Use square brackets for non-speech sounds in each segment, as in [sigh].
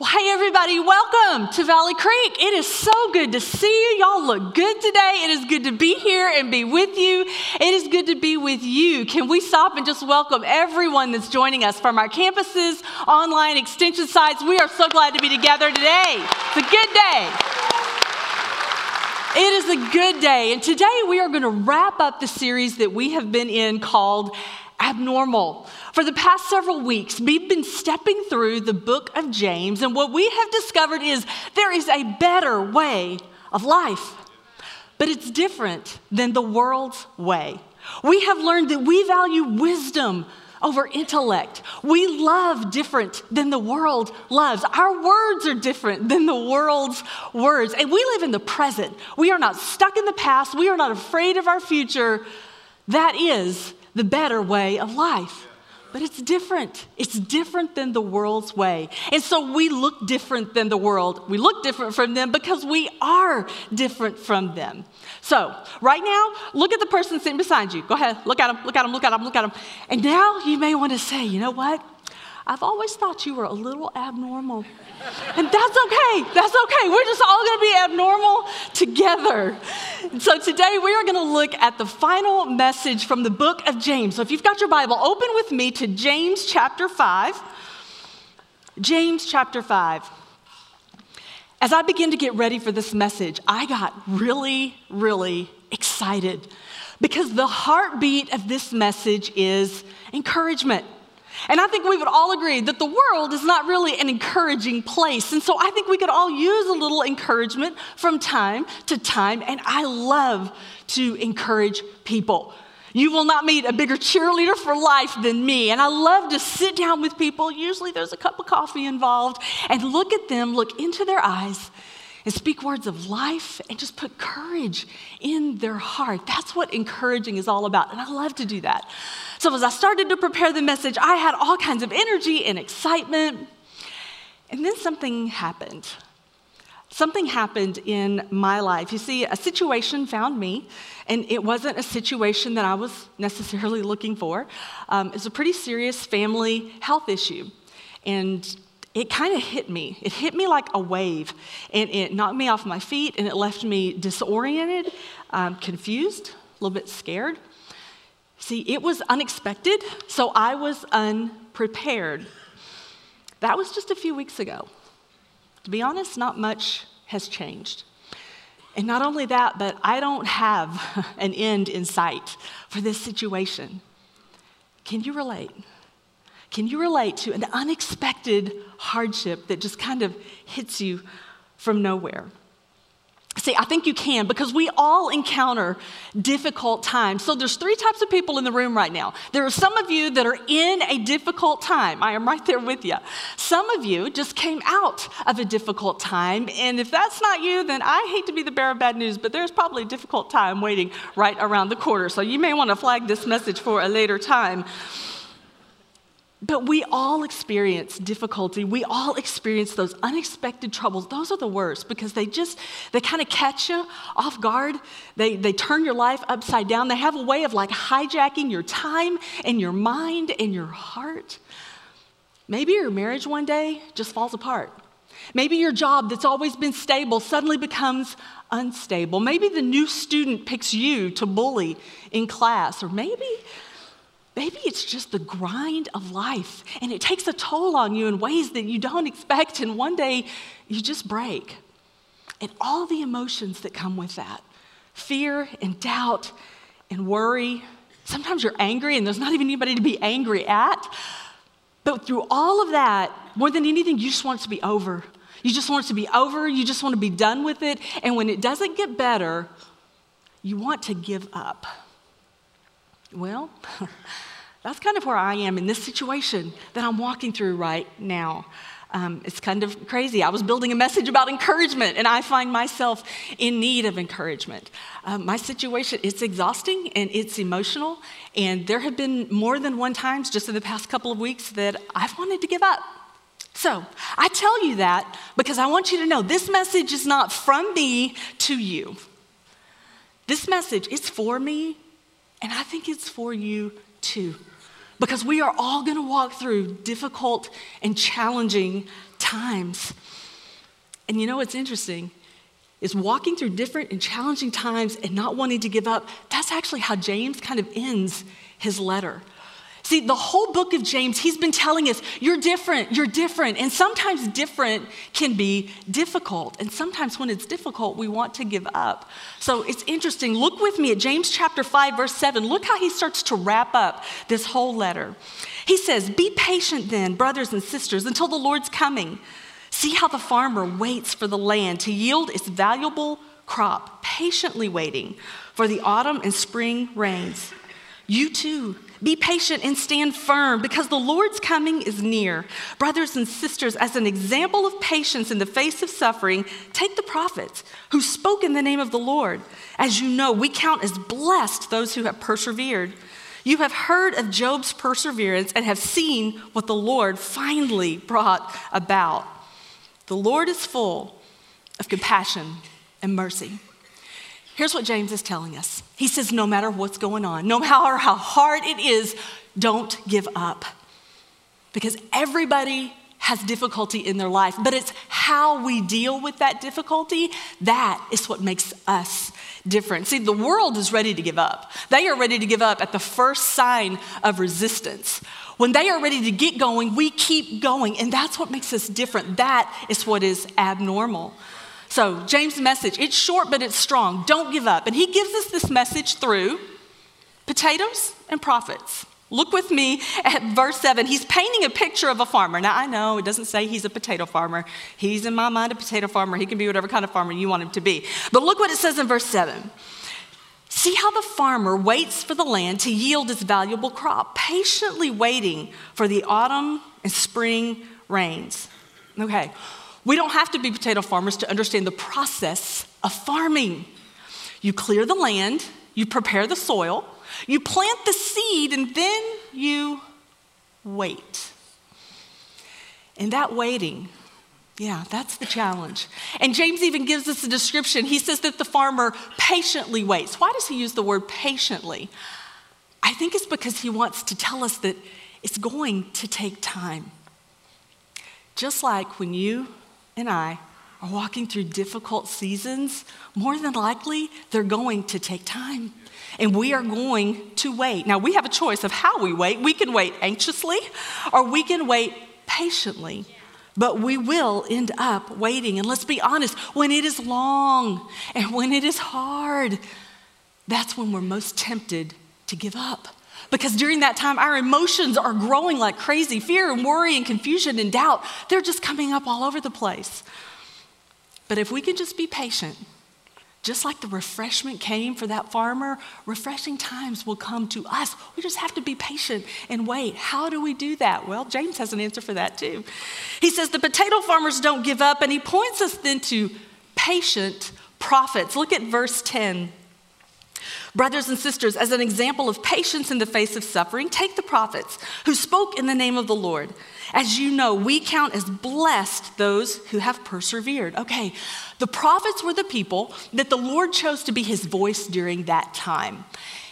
Well, hey, everybody, welcome to Valley Creek. It is so good to see you. Y'all look good today. It is good to be here and be with you. It is good to be with you. Can we stop and just welcome everyone that's joining us from our campuses, online extension sites? We are so glad to be together today. It's a good day. It is a good day. And today we are going to wrap up the series that we have been in called Abnormal. For the past several weeks, we've been stepping through the book of James, and what we have discovered is there is a better way of life, but it's different than the world's way. We have learned that we value wisdom over intellect. We love different than the world loves. Our words are different than the world's words. And we live in the present. We are not stuck in the past. We are not afraid of our future. That is the better way of life but it's different. It's different than the world's way. And so we look different than the world. We look different from them because we are different from them. So, right now, look at the person sitting beside you. Go ahead, look at him, look at him, look at him, look at him. And now you may want to say, you know what? I've always thought you were a little abnormal. And that's okay. That's okay. We're just all going to be abnormal together. So today we are going to look at the final message from the book of James. So if you've got your Bible, open with me to James chapter 5. James chapter 5. As I begin to get ready for this message, I got really, really excited because the heartbeat of this message is encouragement. And I think we would all agree that the world is not really an encouraging place. And so I think we could all use a little encouragement from time to time. And I love to encourage people. You will not meet a bigger cheerleader for life than me. And I love to sit down with people. Usually there's a cup of coffee involved and look at them, look into their eyes, and speak words of life and just put courage in their heart. That's what encouraging is all about. And I love to do that. So, as I started to prepare the message, I had all kinds of energy and excitement. And then something happened. Something happened in my life. You see, a situation found me, and it wasn't a situation that I was necessarily looking for. Um, a pretty serious family health issue. And it kind of hit me. It hit me like a wave, and it knocked me off my feet, and it left me disoriented, um, confused, a little bit scared. See, it was unexpected, so I was unprepared. That was just a few weeks ago. To be honest, not much has changed. And not only that, but I don't have [laughs] an end in sight for this situation. Can you relate? Can you relate to an unexpected hardship that just kind of hits you from nowhere? See, I think you can because we all encounter difficult times. So there's three types of people in the room right now. There are some of you that are in a difficult time. I am right there with you. Some of you just came out of a difficult time. And if that's not you, then I hate to be the bearer of bad news, but there's probably a difficult time waiting right around the corner. So you may want to flag this message for a later time. But we all experience difficulty. We all experience those unexpected troubles. Those are the worst because they just, they kind of catch you off guard. They, they turn your life upside down. They have a way of like hijacking your time and your mind and your heart. Maybe your marriage one day just falls apart. Maybe your job that's always been stable suddenly becomes unstable. Maybe the new student picks you to bully in class. Or maybe Maybe it's just the grind of life and it takes a toll on you in ways that you don't expect, and one day you just break. And all the emotions that come with that fear and doubt and worry. Sometimes you're angry and there's not even anybody to be angry at. But through all of that, more than anything, you just want it to be over. You just want it to be over. You just want to be done with it. And when it doesn't get better, you want to give up. Well, [laughs] that's kind of where I am in this situation that I'm walking through right now. Um, it's kind of crazy. I was building a message about encouragement, and I find myself in need of encouragement. Um, my situation, it's exhausting and it's emotional, and there have been more than one times just in the past couple of weeks that I've wanted to give up. So I tell you that because I want you to know this message is not from me to you. This message is for me and I think it's for you too. because we are all going to walk through difficult and challenging times. And you know what's interesting? Is walking through different and challenging times and not wanting to give up. That's actually how James kind of ends his letter. See, the whole book of James, he's been telling us, you're different, you're different. And sometimes different can be difficult. And sometimes when it's difficult, we want to give up. So it's interesting. Look with me at James chapter 5, verse 7. Look how he starts to wrap up this whole letter. He says, Be patient then, brothers and sisters, until the Lord's coming. See how the farmer waits for the land to yield its valuable crop, patiently waiting for the autumn and spring rains. You too be patient and stand firm because the Lord's coming is near. Brothers and sisters, as an example of patience in the face of suffering, take the prophets who spoke in the name of the Lord. As you know, we count as blessed those who have persevered. You have heard of Job's perseverance and have seen what the Lord finally brought about. The Lord is full of compassion and mercy. Here's what James is telling us He says, no matter what's going on, no matter how hard it is, don't give up. Because everybody has difficulty in their life, but it's how we deal with that difficulty that is what makes us different. See, the world is ready to give up. They are ready to give up at the first sign of resistance. When they are ready to get going, we keep going, and that's what makes us different. That is what is abnormal. So, James' message, it's short, but it's strong. Don't give up. And he gives us this message through potatoes and prophets. Look with me at verse 7. He's painting a picture of a farmer. Now, I know it doesn't say he's a potato farmer. He's, in my mind, a potato farmer. He can be whatever kind of farmer you want him to be. But look what it says in verse 7. See how the farmer waits for the land to yield its valuable crop, patiently waiting for the autumn and spring rains. Okay, we don't have to be potato farmers to understand the process of farming. You clear the land, you prepare the soil, you plant the seed, and then you wait. And that waiting, yeah, that's the challenge. And James even gives us a description. He says that the farmer patiently waits. Why does he use the word patiently? I think it's because he wants to tell us that it's going to take time. Just like when you and I are walking through difficult seasons, more than likely they're going to take time. And we are going to wait. Now, we have a choice of how we wait. We can wait anxiously or we can wait patiently. But we will end up waiting. And let's be honest, when it is long and when it is hard, that's when we're most tempted to give up. Because during that time, our emotions are growing like crazy. Fear and worry and confusion and doubt, they're just coming up all over the place. But if we can just be patient, just like the refreshment came for that farmer, refreshing times will come to us. We just have to be patient and wait. How do we do that? Well, James has an answer for that too. He says the potato farmers don't give up, and he points us then to patient prophets. Look at verse 10. Brothers and sisters, as an example of patience in the face of suffering, take the prophets who spoke in the name of the Lord. As you know, we count as blessed those who have persevered. Okay, the prophets were the people that the Lord chose to be his voice during that time.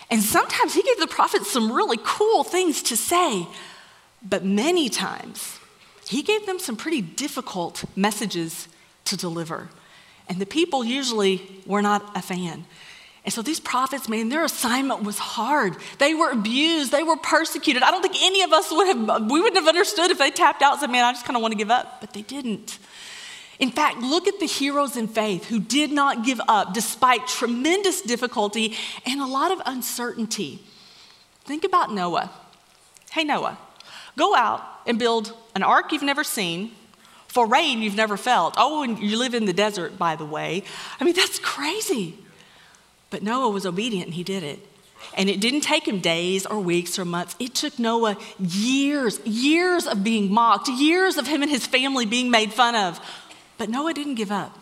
And sometimes he gave the prophets some really cool things to say, but many times he gave them some pretty difficult messages to deliver. And the people usually were not a fan. And so these prophets, man, their assignment was hard. They were abused, they were persecuted. I don't think any of us would have, we wouldn't have understood if they tapped out and said, man, I just kind of want to give up. But they didn't. In fact, look at the heroes in faith who did not give up despite tremendous difficulty and a lot of uncertainty. Think about Noah. Hey, Noah, go out and build an ark you've never seen for rain you've never felt. Oh, and you live in the desert, by the way. I mean, that's crazy. But Noah was obedient and he did it. And it didn't take him days or weeks or months. It took Noah years, years of being mocked, years of him and his family being made fun of. But Noah didn't give up.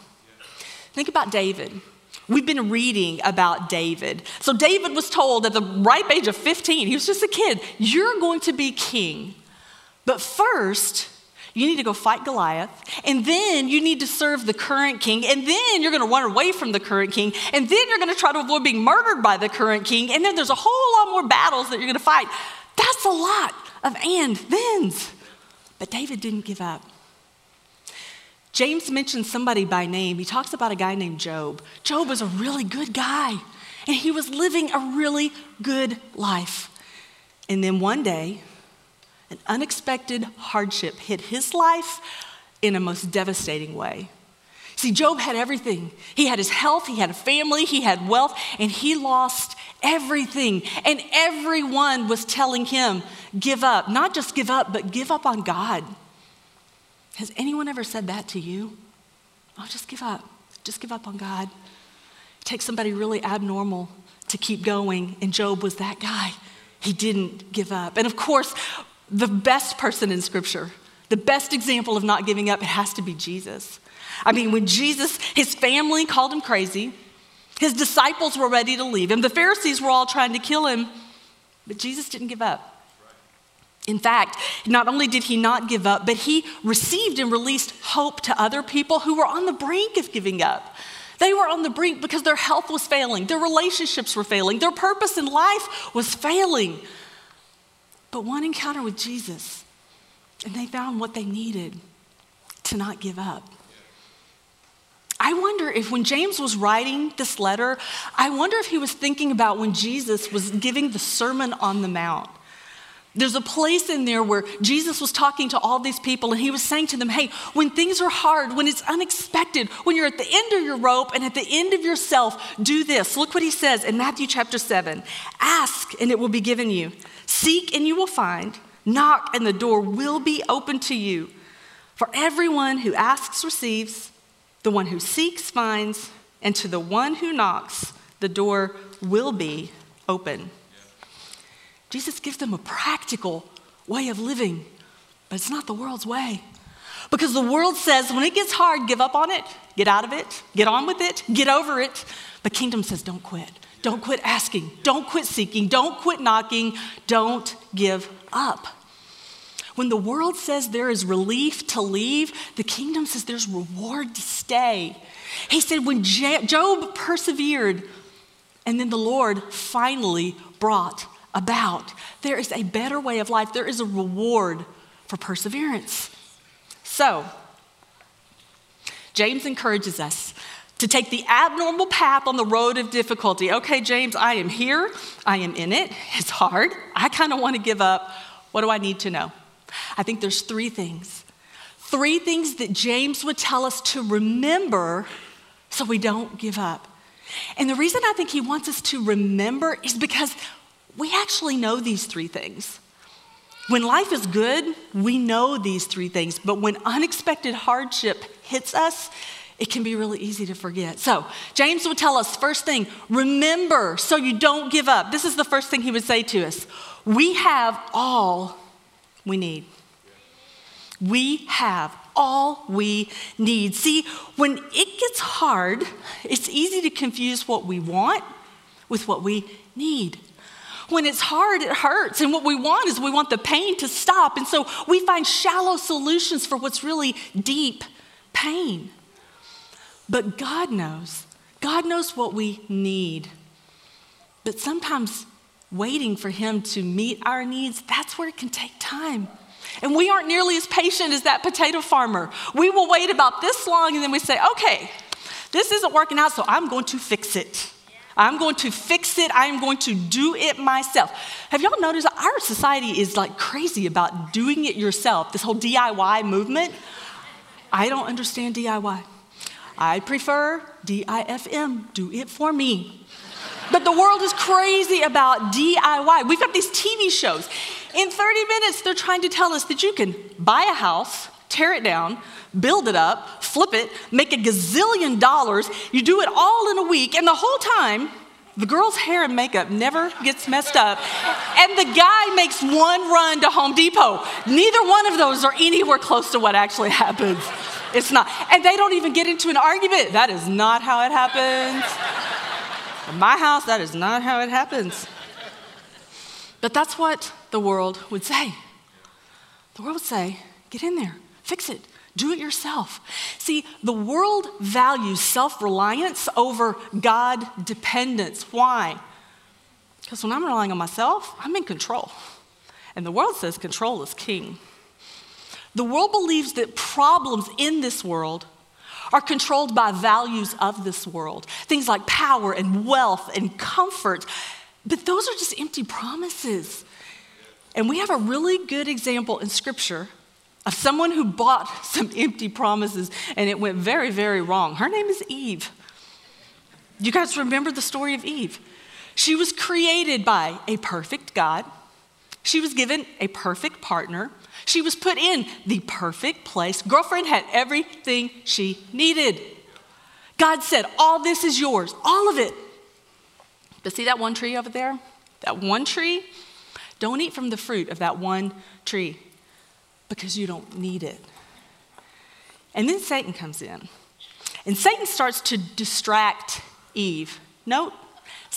Think about David. We've been reading about David. So, David was told at the ripe age of 15, he was just a kid, you're going to be king. But first, you need to go fight Goliath, and then you need to serve the current king, and then you're going to run away from the current king, and then you're going to try to avoid being murdered by the current king, and then there's a whole lot more battles that you're going to fight. That's a lot of and thens. But David didn't give up. James mentions somebody by name. He talks about a guy named Job. Job was a really good guy, and he was living a really good life. And then one day, an unexpected hardship hit his life in a most devastating way. See, Job had everything. He had his health, he had a family, he had wealth, and he lost everything. And everyone was telling him, give up. Not just give up, but give up on God. Has anyone ever said that to you? Oh, just give up. Just give up on God. It takes somebody really abnormal to keep going, and Job was that guy. He didn't give up. And of course, the best person in Scripture, the best example of not giving up, it has to be Jesus. I mean, when Jesus, his family called him crazy, his disciples were ready to leave him, the Pharisees were all trying to kill him, but Jesus didn't give up. In fact, not only did he not give up, but he received and released hope to other people who were on the brink of giving up. They were on the brink because their health was failing, their relationships were failing, their purpose in life was failing. But one encounter with Jesus, and they found what they needed to not give up. I wonder if when James was writing this letter, I wonder if he was thinking about when Jesus was giving the Sermon on the Mount. There's a place in there where Jesus was talking to all these people and he was saying to them, Hey, when things are hard, when it's unexpected, when you're at the end of your rope and at the end of yourself, do this. Look what he says in Matthew chapter 7 Ask and it will be given you, seek and you will find, knock and the door will be open to you. For everyone who asks receives, the one who seeks finds, and to the one who knocks, the door will be open. Jesus gives them a practical way of living, but it's not the world's way. Because the world says when it gets hard, give up on it, get out of it, get on with it, get over it. But kingdom says don't quit. Don't quit asking. Don't quit seeking. Don't quit knocking. Don't give up. When the world says there is relief to leave, the kingdom says there's reward to stay. He said when Job persevered, and then the Lord finally brought about. There is a better way of life, there is a reward for perseverance. So, James encourages us to take the abnormal path on the road of difficulty. Okay, James, I am here. I am in it. It's hard. I kind of want to give up. What do I need to know? I think there's three things. Three things that James would tell us to remember so we don't give up. And the reason I think he wants us to remember is because we actually know these three things. When life is good, we know these three things, but when unexpected hardship hits us, it can be really easy to forget. So, James would tell us first thing, remember so you don't give up. This is the first thing he would say to us. We have all we need. We have all we need. See, when it gets hard, it's easy to confuse what we want with what we need when it's hard, it hurts. And what we want is we want the pain to stop. And so we find shallow solutions for what's really deep pain. But God knows. God knows what we need. But sometimes waiting for Him to meet our needs, that's where it can take time. And we aren't nearly as patient as that potato farmer. We will wait about this long and then we say, okay, this isn't working out, so I'm going to fix it. I'm going to fix it. I'm going to do it myself. Have y'all noticed our society is like crazy about doing it yourself, this whole DIY movement? I don't understand DIY. I prefer DIFM, do it for me. But the world is crazy about DIY. We've got these TV shows. In 30 minutes, they're trying to tell us that you can buy a house, tear it down, build it up, flip it, make a gazillion dollars. You do it all in a week, and the whole time, the girl's hair and makeup never gets messed up, and the guy makes one run to Home Depot. Neither one of those are anywhere close to what actually happens. It's not. And they don't even get into an argument. That is not how it happens. In my house, that is not how it happens. But that's what the world would say. The world would say, get in there, fix it, do it yourself. See, the world values self reliance over God dependence. Why? Because when I'm relying on myself, I'm in control. And the world says control is king. The world believes that problems in this world are controlled by values of this world, things like power and wealth and comfort. But those are just empty promises. And we have a really good example in Scripture of someone who bought [laughs] some empty promises and it went very, very wrong. Her name is Eve. You guys remember the story of Eve? She was created by a perfect God. She was given a perfect partner. She was put in the perfect place. Girlfriend had everything she needed. God said, All this is yours, all of it. But see that one tree over there? That one tree? Don't eat from the fruit of that one tree because you don't need it. And then Satan comes in. And Satan starts to distract Eve. Note,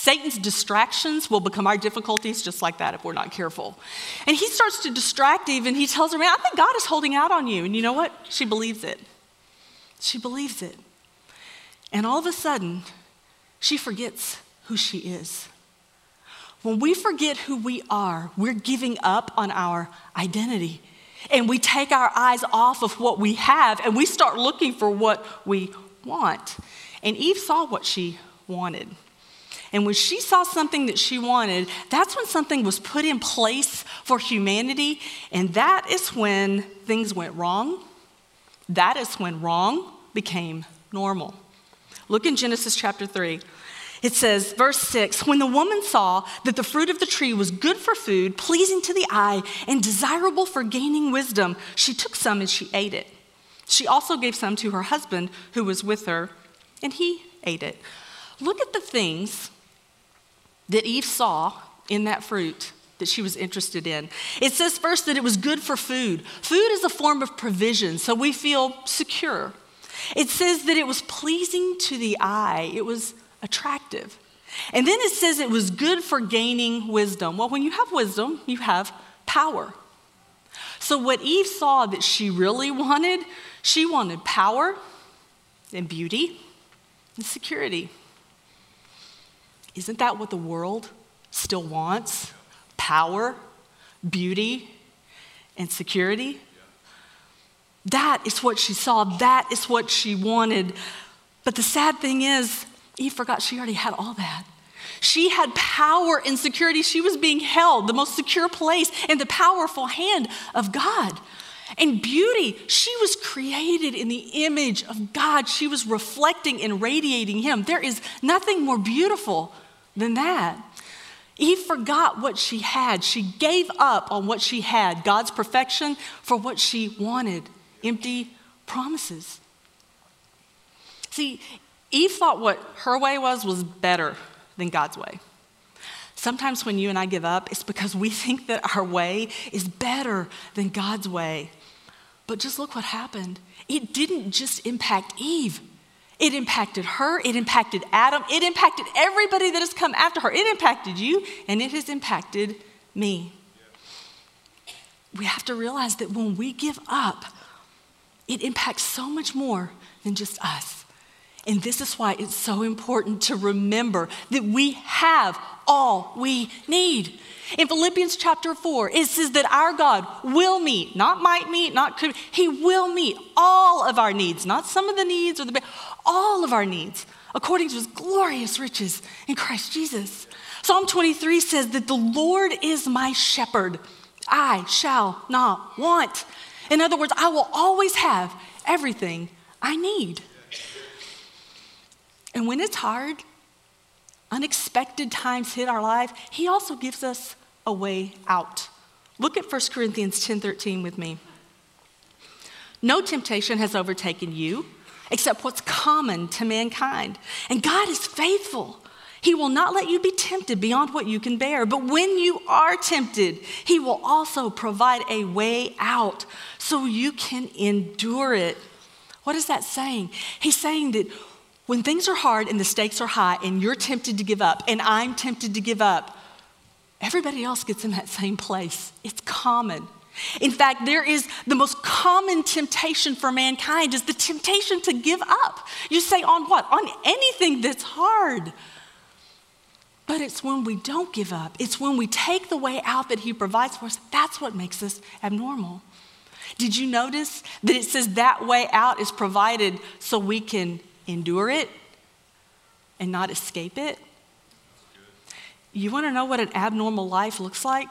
Satan's distractions will become our difficulties just like that if we're not careful. And he starts to distract Eve and he tells her, Man, I think God is holding out on you. And you know what? She believes it. She believes it. And all of a sudden, she forgets who she is. When we forget who we are, we're giving up on our identity. And we take our eyes off of what we have and we start looking for what we want. And Eve saw what she wanted. And when she saw something that she wanted, that's when something was put in place for humanity. And that is when things went wrong. That is when wrong became normal. Look in Genesis chapter 3. It says, verse 6 When the woman saw that the fruit of the tree was good for food, pleasing to the eye, and desirable for gaining wisdom, she took some and she ate it. She also gave some to her husband who was with her, and he ate it. Look at the things that Eve saw in that fruit that she was interested in. It says first that it was good for food. Food is a form of provision, so we feel secure. It says that it was pleasing to the eye. It was attractive. And then it says it was good for gaining wisdom. Well, when you have wisdom, you have power. So, what Eve saw that she really wanted, she wanted power and beauty and security. Isn't that what the world still wants? Power, beauty, and security? That is what she saw. That is what she wanted. But the sad thing is, Eve forgot she already had all that. She had power and security. She was being held, the most secure place in the powerful hand of God. And beauty, she was created in the image of God. She was reflecting and radiating Him. There is nothing more beautiful than that. Eve forgot what she had. She gave up on what she had, God's perfection, for what she wanted empty promises. See, Eve thought what her way was was better than God's way. Sometimes when you and I give up, it's because we [laughs] think that our way is better than God's way. But just look what happened. It didn't just impact Eve, it impacted her, it impacted Adam, it impacted everybody that has come after her. It impacted you, and it has impacted me. We have to realize that when we give up, it impacts so much more than just us. And this is why it's so important to remember that we have all we need. In Philippians chapter 4, it says that our God will meet, not might meet, not could, He will meet all of our needs, not some of the needs or the, all of our needs, according to His glorious riches in Christ Jesus. Psalm 23 says that the Lord is my shepherd, I shall not want. In other words, I will always have everything I need. And when it's hard, unexpected times hit our life, he also gives us a way out. Look at 1 Corinthians 10:13 with me. No temptation has overtaken you except what's common to mankind. And God is faithful. He will not let you be tempted beyond what you can bear. But when you are tempted, He will also provide a way out so you can endure it. What is that saying? He's saying that when things are hard and the stakes are high and you're tempted to give up and I'm tempted to give up, everybody else gets in that [laughs] same place. It's common. In fact, there is the most common temptation for mankind is the temptation to give up. You say on what? On anything that's hard. But it's when we don't give up, it's when we take the way out that He provides for us, that's what makes us abnormal. Did you notice that it says that way out is provided so we can endure it and not escape it? You want to know what an abnormal life looks like?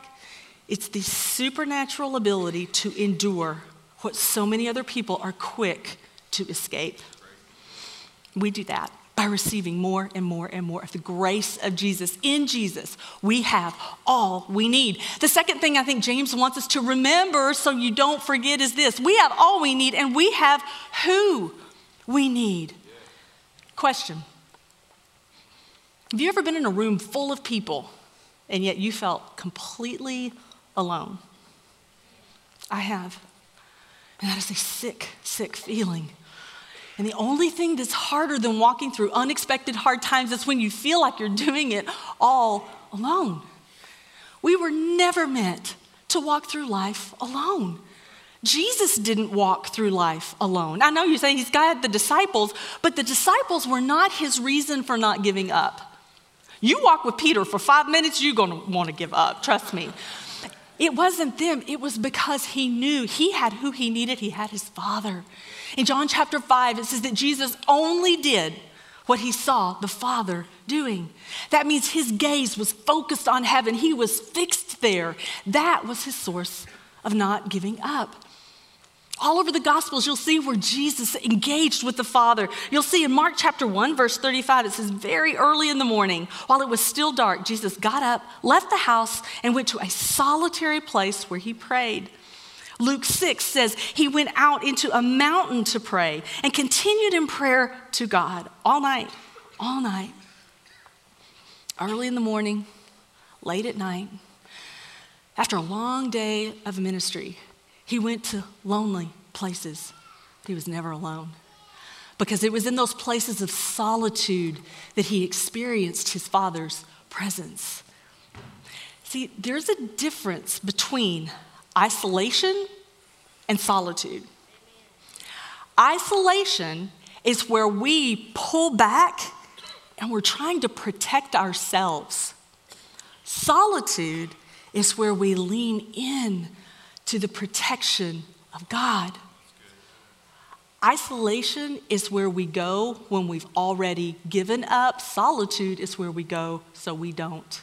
It's the supernatural ability to endure what so many other people are quick to escape. We do that by receiving more and more and more of the grace of Jesus. In Jesus, we have all we need. The second thing I think James wants us to remember so you don't forget is this we have all we need and we have who we need. Question Have you ever been in a room full of people and yet you felt completely alone? I have. And that is a sick, sick feeling. And the only thing that's harder than walking through unexpected hard times is when you feel like you're doing it all alone. We were never meant to walk through life alone. Jesus didn't walk through life alone. I know you're saying he's got the disciples, but the disciples were not his reason for not giving up. You walk with Peter for five minutes, you're gonna wanna give up, trust me. It wasn't them, it was because he knew he had who he needed, he had his father. In John chapter 5, it says that Jesus only did what he saw the Father doing. That means his gaze was focused on heaven, he was fixed there. That was his source of not giving up. All over the Gospels, you'll see where Jesus engaged with the Father. You'll see in Mark chapter 1, verse 35, it says, Very early in the morning, while it was still dark, Jesus got up, left the house, and went to a solitary place where he prayed. Luke 6 says he went out into a mountain to pray and continued in prayer to God all night, all night. Early in the morning, late at night, after a long day of ministry, he went to lonely places. He was never alone because it was in those places of solitude that he experienced his father's presence. See, there's a difference between isolation and solitude. Isolation is where we pull back and we're trying to protect ourselves. Solitude is where we lean in to the protection of God. Isolation is where we go when we've already given up. Solitude is where we go so we don't.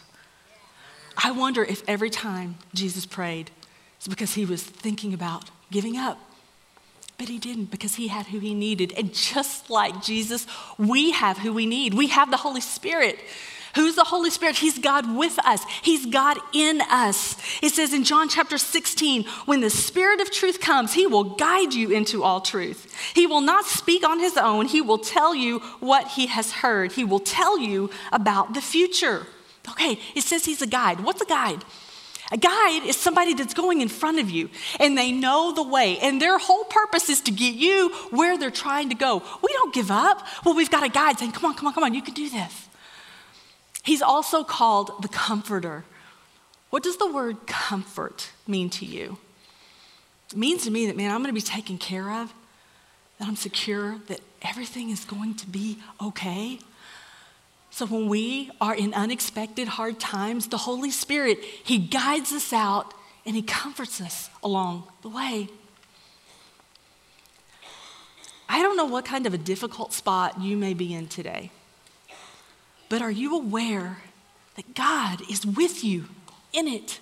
I wonder if every time Jesus prayed, it's because he was thinking about giving up. But he didn't because he had who he needed. And just like Jesus, we have who we need. We have the Holy Spirit. Who's the Holy Spirit? He's God with us. He's God in us. It says in John chapter 16, when the Spirit of truth comes, he will guide you into all truth. He will not speak on his own, he will tell you what he has heard. He will tell you about the future. Okay, it says he's a guide. What's a guide? A guide is somebody that's going in front of you and they know the way, and their whole purpose is to get you where they're trying to go. We don't give up. Well, we've got a guide saying, Come on, come on, come on, you can do this. He's also called the comforter. What does the word comfort mean to you? It means to me that, man, I'm going to be taken care of, that I'm secure, that everything is going to be okay. So when we are in unexpected hard times, the Holy Spirit, He guides us out and He comforts us along the way. I don't know what kind of a difficult spot you may be in today, but are you aware that God is with you in it?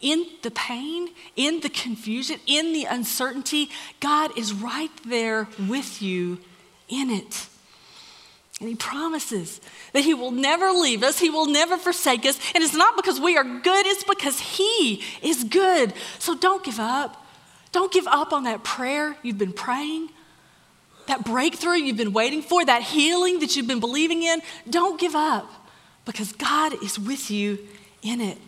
In the pain, in the confusion, in the uncertainty, God is right there with you in it. And he promises that he will never leave us, he will never forsake us. And it's not because we are good, it's because he is good. So don't give up. Don't give up on that prayer you've been praying, that breakthrough you've been waiting for, that healing that you've been believing in. Don't give up because God is with you in it.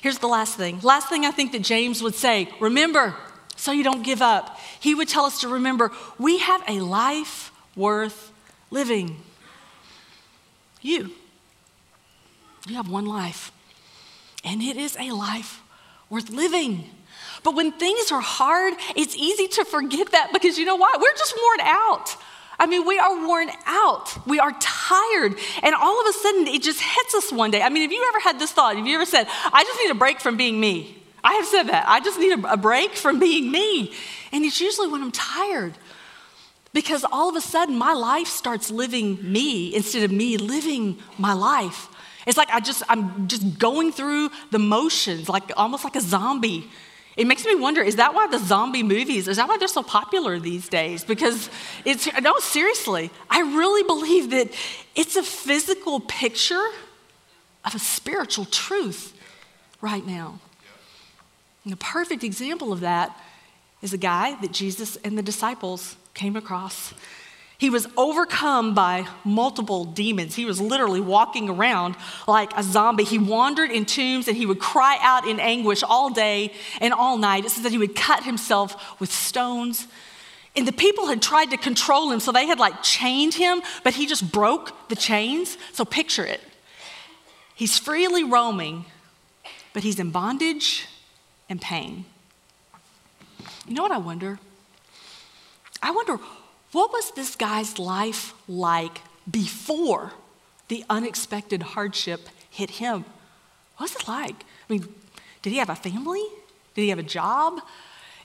Here's the last thing. Last thing I think that James would say remember, so you don't give up. He would tell us to remember we have a life worth living. You. You have one life, and it is a life worth living. But when things are hard, it's easy to forget that because you know what? We're just worn out. I mean, we are worn out. We are tired. And all of a sudden, it just hits us one day. I mean, have you ever had this thought? Have you ever said, I just need a break from being me? I have said that. I just need a, break from being me. And it's usually when I'm tired. Because all of a sudden, my life starts living me instead of me living my life. It's like I just, I'm just going through the motions, like almost like a zombie. It makes me wonder is that why the zombie movies, is that why they're so popular these days? Because it's, no, seriously, I really believe that it's a physical picture of a spiritual truth right now. And a perfect example of that is a guy that Jesus and the disciples came across. He was overcome by multiple demons. He was literally walking around like a zombie. He wandered in tombs and he would cry out in anguish all day and all night. It says that he would cut himself with stones. And the people had tried to control him, so they had like chained him, but he just broke the chains. So picture it. He's freely roaming, but he's in bondage and pain. You know what I wonder? I wonder what was this guy's life like before the unexpected hardship hit him? What was it like? I mean, did he have a family? Did he have a job?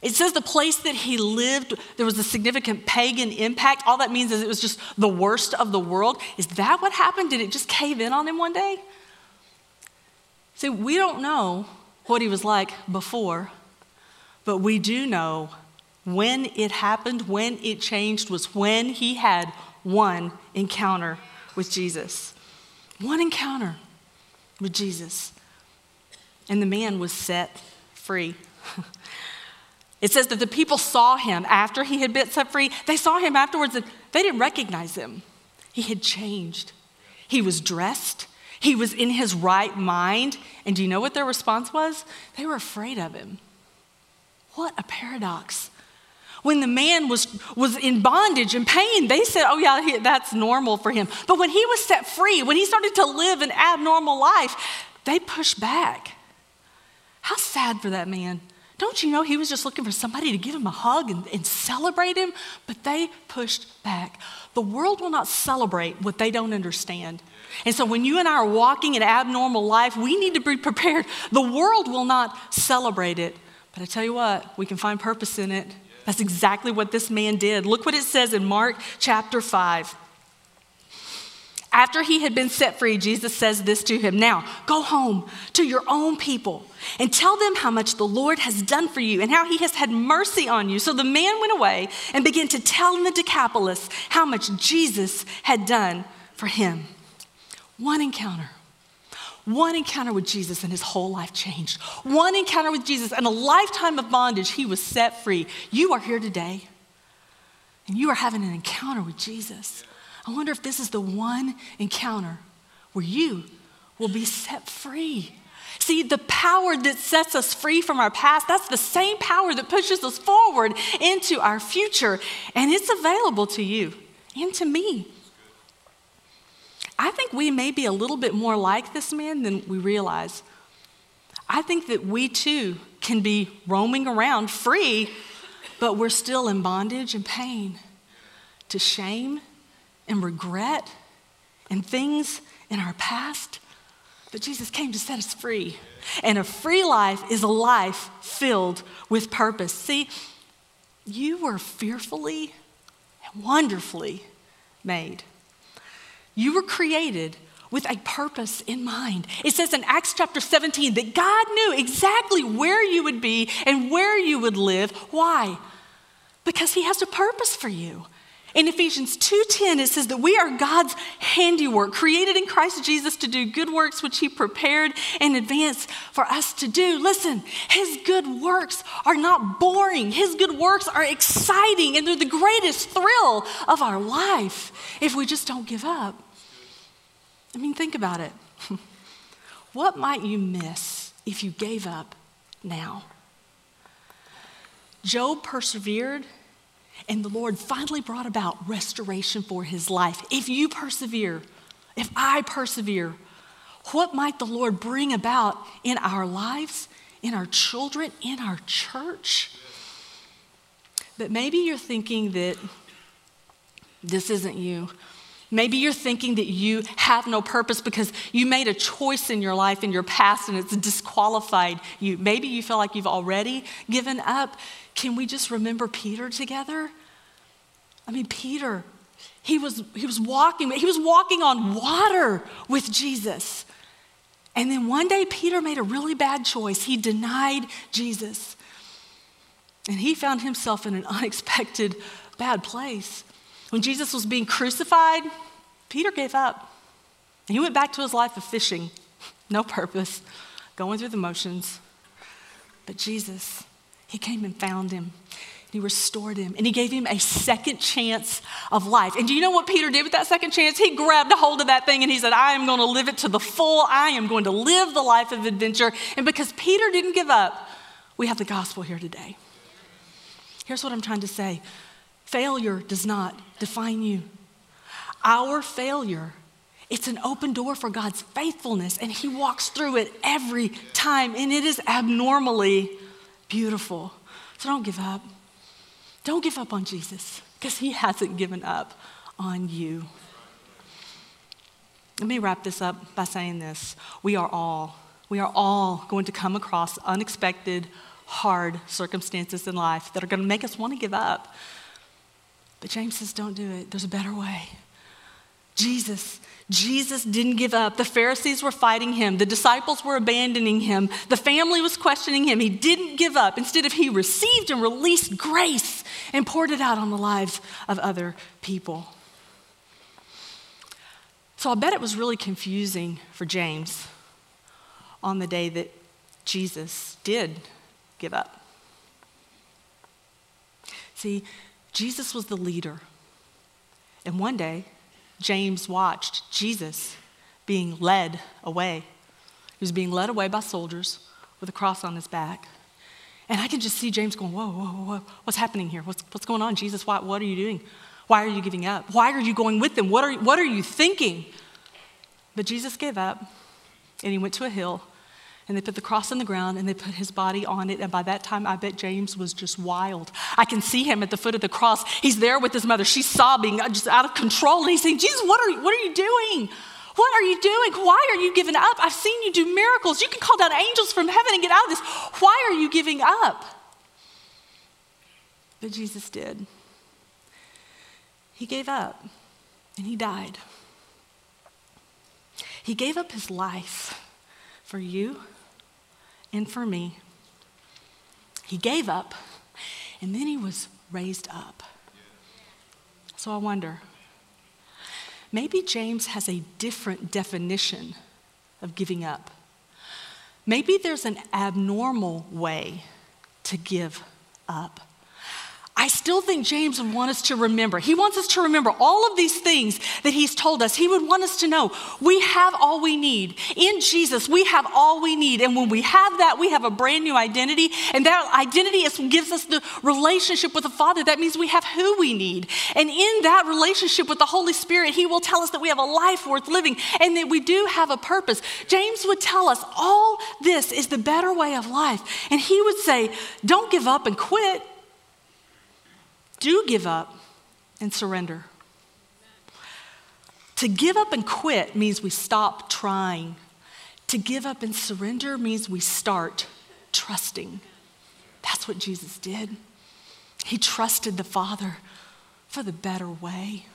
It says the place that he lived, there was a significant pagan impact. All that means is it was just the worst of the world. Is that what happened? Did it just cave in on him one day? See, we don't know what he was like before, but we do know when it happened, when it changed, was when he had one encounter with Jesus. One encounter with Jesus. And the man was set free. [laughs] it says that the people saw him after he had been set free. They saw him afterwards and they didn't recognize him. He had changed. He was dressed, he was in his right mind. And do you know what their response was? They were afraid of him. What a paradox when the man was, was in bondage and pain, they said, oh, yeah, he, that's normal for him. But when he was set free, when he started to live an abnormal life, they pushed back. How sad for that man. Don't you know he was just looking for somebody to give him a hug and, and celebrate him? But they pushed back. The world will not celebrate what they don't understand. And so when you and I are walking an abnormal life, we need to be prepared. The world will not celebrate it. But I tell you what, we can find purpose in it that's exactly what this man did. Look what it says in Mark chapter 5. After he had been set free, Jesus says this to him Now, go home to your own people and tell them how much the Lord has done for you and how he has had mercy on you. So the man went away and began to tell the Decapolis how much Jesus had done for him. One encounter one encounter with Jesus and his whole life changed. One encounter with Jesus and a lifetime of bondage, he was set free. You are here today and you are having an encounter with Jesus. I wonder if this is the one encounter where you will be set free. See, the power that sets us free from our past, that's the same power that pushes us forward into our future. And it's available to you and to me. I think we may be a little bit more like this man than we realize. I think that we too can be roaming around free, but we're still in bondage and pain to shame and regret and things in our past. But Jesus came to set us free. And a free life is a life filled with purpose. See, you were fearfully and wonderfully made. You were created with a purpose in mind. It says in Acts chapter 17 that God knew exactly where you would be and where you would live. Why? Because he has a purpose for you. In Ephesians 2:10 it says that we are God's handiwork, created in Christ Jesus to do good works which he prepared in advance for us to do. Listen, his good works are not boring. His good works are exciting and they're the greatest thrill of our life if we just don't give up. I mean, think about it. [laughs] what might you miss if you gave up now? Job persevered, and the Lord finally brought about restoration for his life. If you persevere, if I persevere, what might the Lord bring about in our lives, in our children, in our church? But maybe you're thinking that this isn't you. Maybe you're thinking that you have no purpose because you made a choice in your life in your past and it's disqualified you. Maybe you feel like you've already given up. Can we just remember Peter together? I mean, Peter, he was, he was walking, he was walking on water with Jesus. And then one day, Peter made a really bad choice. He denied Jesus. And he found himself in an [laughs] unexpected bad place. When Jesus was being crucified, Peter gave up. He went back to his life of fishing, [laughs] no purpose, going through the motions. But Jesus, he came and found him. He restored him and he gave him a second chance of life. And do you know what Peter did with that second chance? He grabbed a hold of that thing and he said, I am going to live it to the full. I am going to live the life of adventure. And because Peter didn't give up, we have the gospel here today. Here's what I'm trying to say failure does not define you. Our failure, it's an open door for God's faithfulness, and He walks through it every time, and it is abnormally beautiful. So don't give up. Don't give up on Jesus because He hasn't given up on you. Let me wrap this up by saying this. We are all, we are all going to come across unexpected, hard circumstances in life that are going to make us want to give up. But James says, don't do it. There's a better way. Jesus, Jesus didn't give up. The Pharisees were fighting him. The disciples were abandoning him. The family was questioning him. He didn't give up. Instead of he received and released grace and poured it out on the lives of other people. So I bet it was really confusing for James on the day that Jesus did give up. See, Jesus was the leader. And one day, James watched Jesus being led away. He was being led away by soldiers with a cross on his back. And I can just see James going, Whoa, whoa, whoa, what's happening here? What's, what's going on, Jesus? Why, what are you doing? Why are you giving up? Why are you going with them? What are, what are you thinking? But Jesus gave up and he went to a hill and they put the cross on the ground and they put his body on it. And by that time, I bet James was just wild. I can see him at the foot of the cross. He's there with his mother. She's sobbing, uh, just out of control. And he's saying, Jesus, what are, what are you doing? What are you doing? Why are you giving up? I've seen you do miracles. You can call down angels from heaven and get out of this. Why are you giving up? But Jesus did. He gave up and he died. He gave up his life for you and for me. He gave up, and then he was raised up. So I wonder maybe James has a different definition of giving up. Maybe there's an abnormal way to give up. I still think James would want us to remember. He wants us to remember all of these things that he's told us. He would want us to know we have all we need. In Jesus, we have all we need. And when we have that, we have a brand new identity. And that identity is, gives us the relationship with the Father. That means we have who we need. And in that relationship with the Holy Spirit, he will tell us that we have a life worth living and that we do have a purpose. James would tell us all this is the better way of life. And he would say, don't give up and quit do give up and surrender. To give up and quit means we stop trying. To give up and surrender means we start trusting. That's what Jesus did. He trusted the Father for the better way.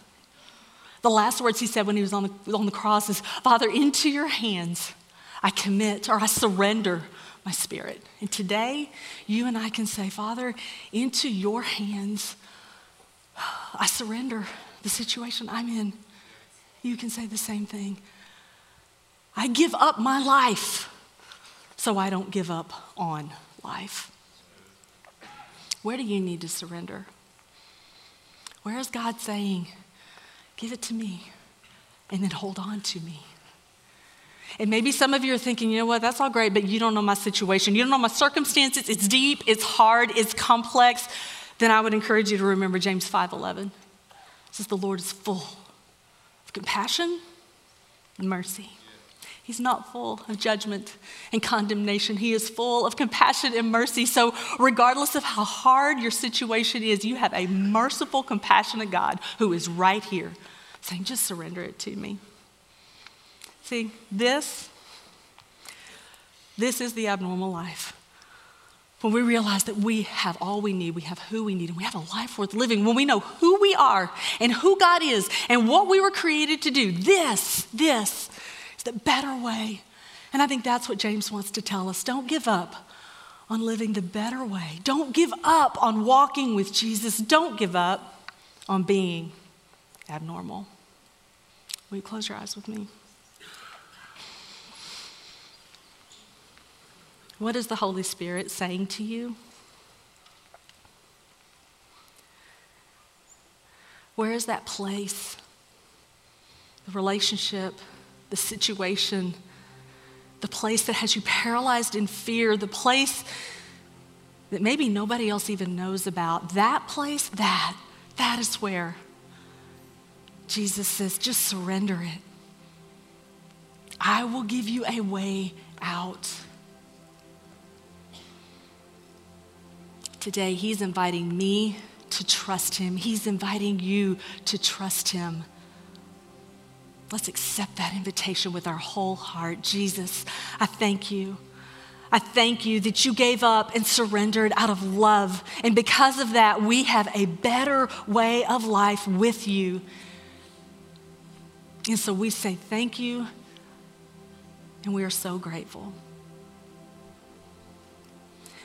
The last words he said when he was on the, on the cross is Father, into your hands I commit or I surrender my spirit. And today, you and I can say, Father, into your hands I surrender the situation I'm in. You can say the same thing. I give up my life so I don't give up on life. Where do you need to surrender? Where is God saying, give it to me and then hold on to me? And maybe some of you are thinking, you know what, that's all great, but you don't know my situation. You don't know my circumstances. It's deep, it's hard, it's complex then I would encourage you to remember James 5:11. It says the Lord is full of compassion and mercy. He's not full of judgment and condemnation. He is full of compassion and mercy. So, regardless of how hard your situation is, you have a merciful, compassionate God who is right here saying, just surrender it to me. See, this, this is the abnormal life. When we realize that we have all we need, we have who we need, and we have a life worth living, when we know who we are and who God is and what we were created to do, this, this is the better way. And I think that's what James wants to tell us. Don't give up on living the better way. Don't give up on walking with Jesus. Don't give up on being abnormal. Will you close your eyes with me? What is the Holy Spirit saying to you? Where is that place, the relationship, the situation, the place that has you paralyzed in fear, the place that maybe nobody else even knows about? That place, that, that is where Jesus says, just surrender it. I will give you a way out. Today, He's inviting me to trust Him. He's inviting you to trust Him. Let's accept that invitation with our whole heart. Jesus, I thank you. I thank you that you gave up and surrendered out of love. And because of that, we have a better way of life with you. And so we say thank you, and we are so grateful.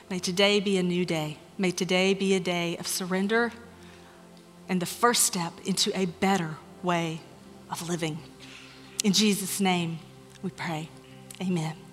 May today be a new day. May today be a day of surrender and the first step into a better way of living. In Jesus' name, we pray. Amen.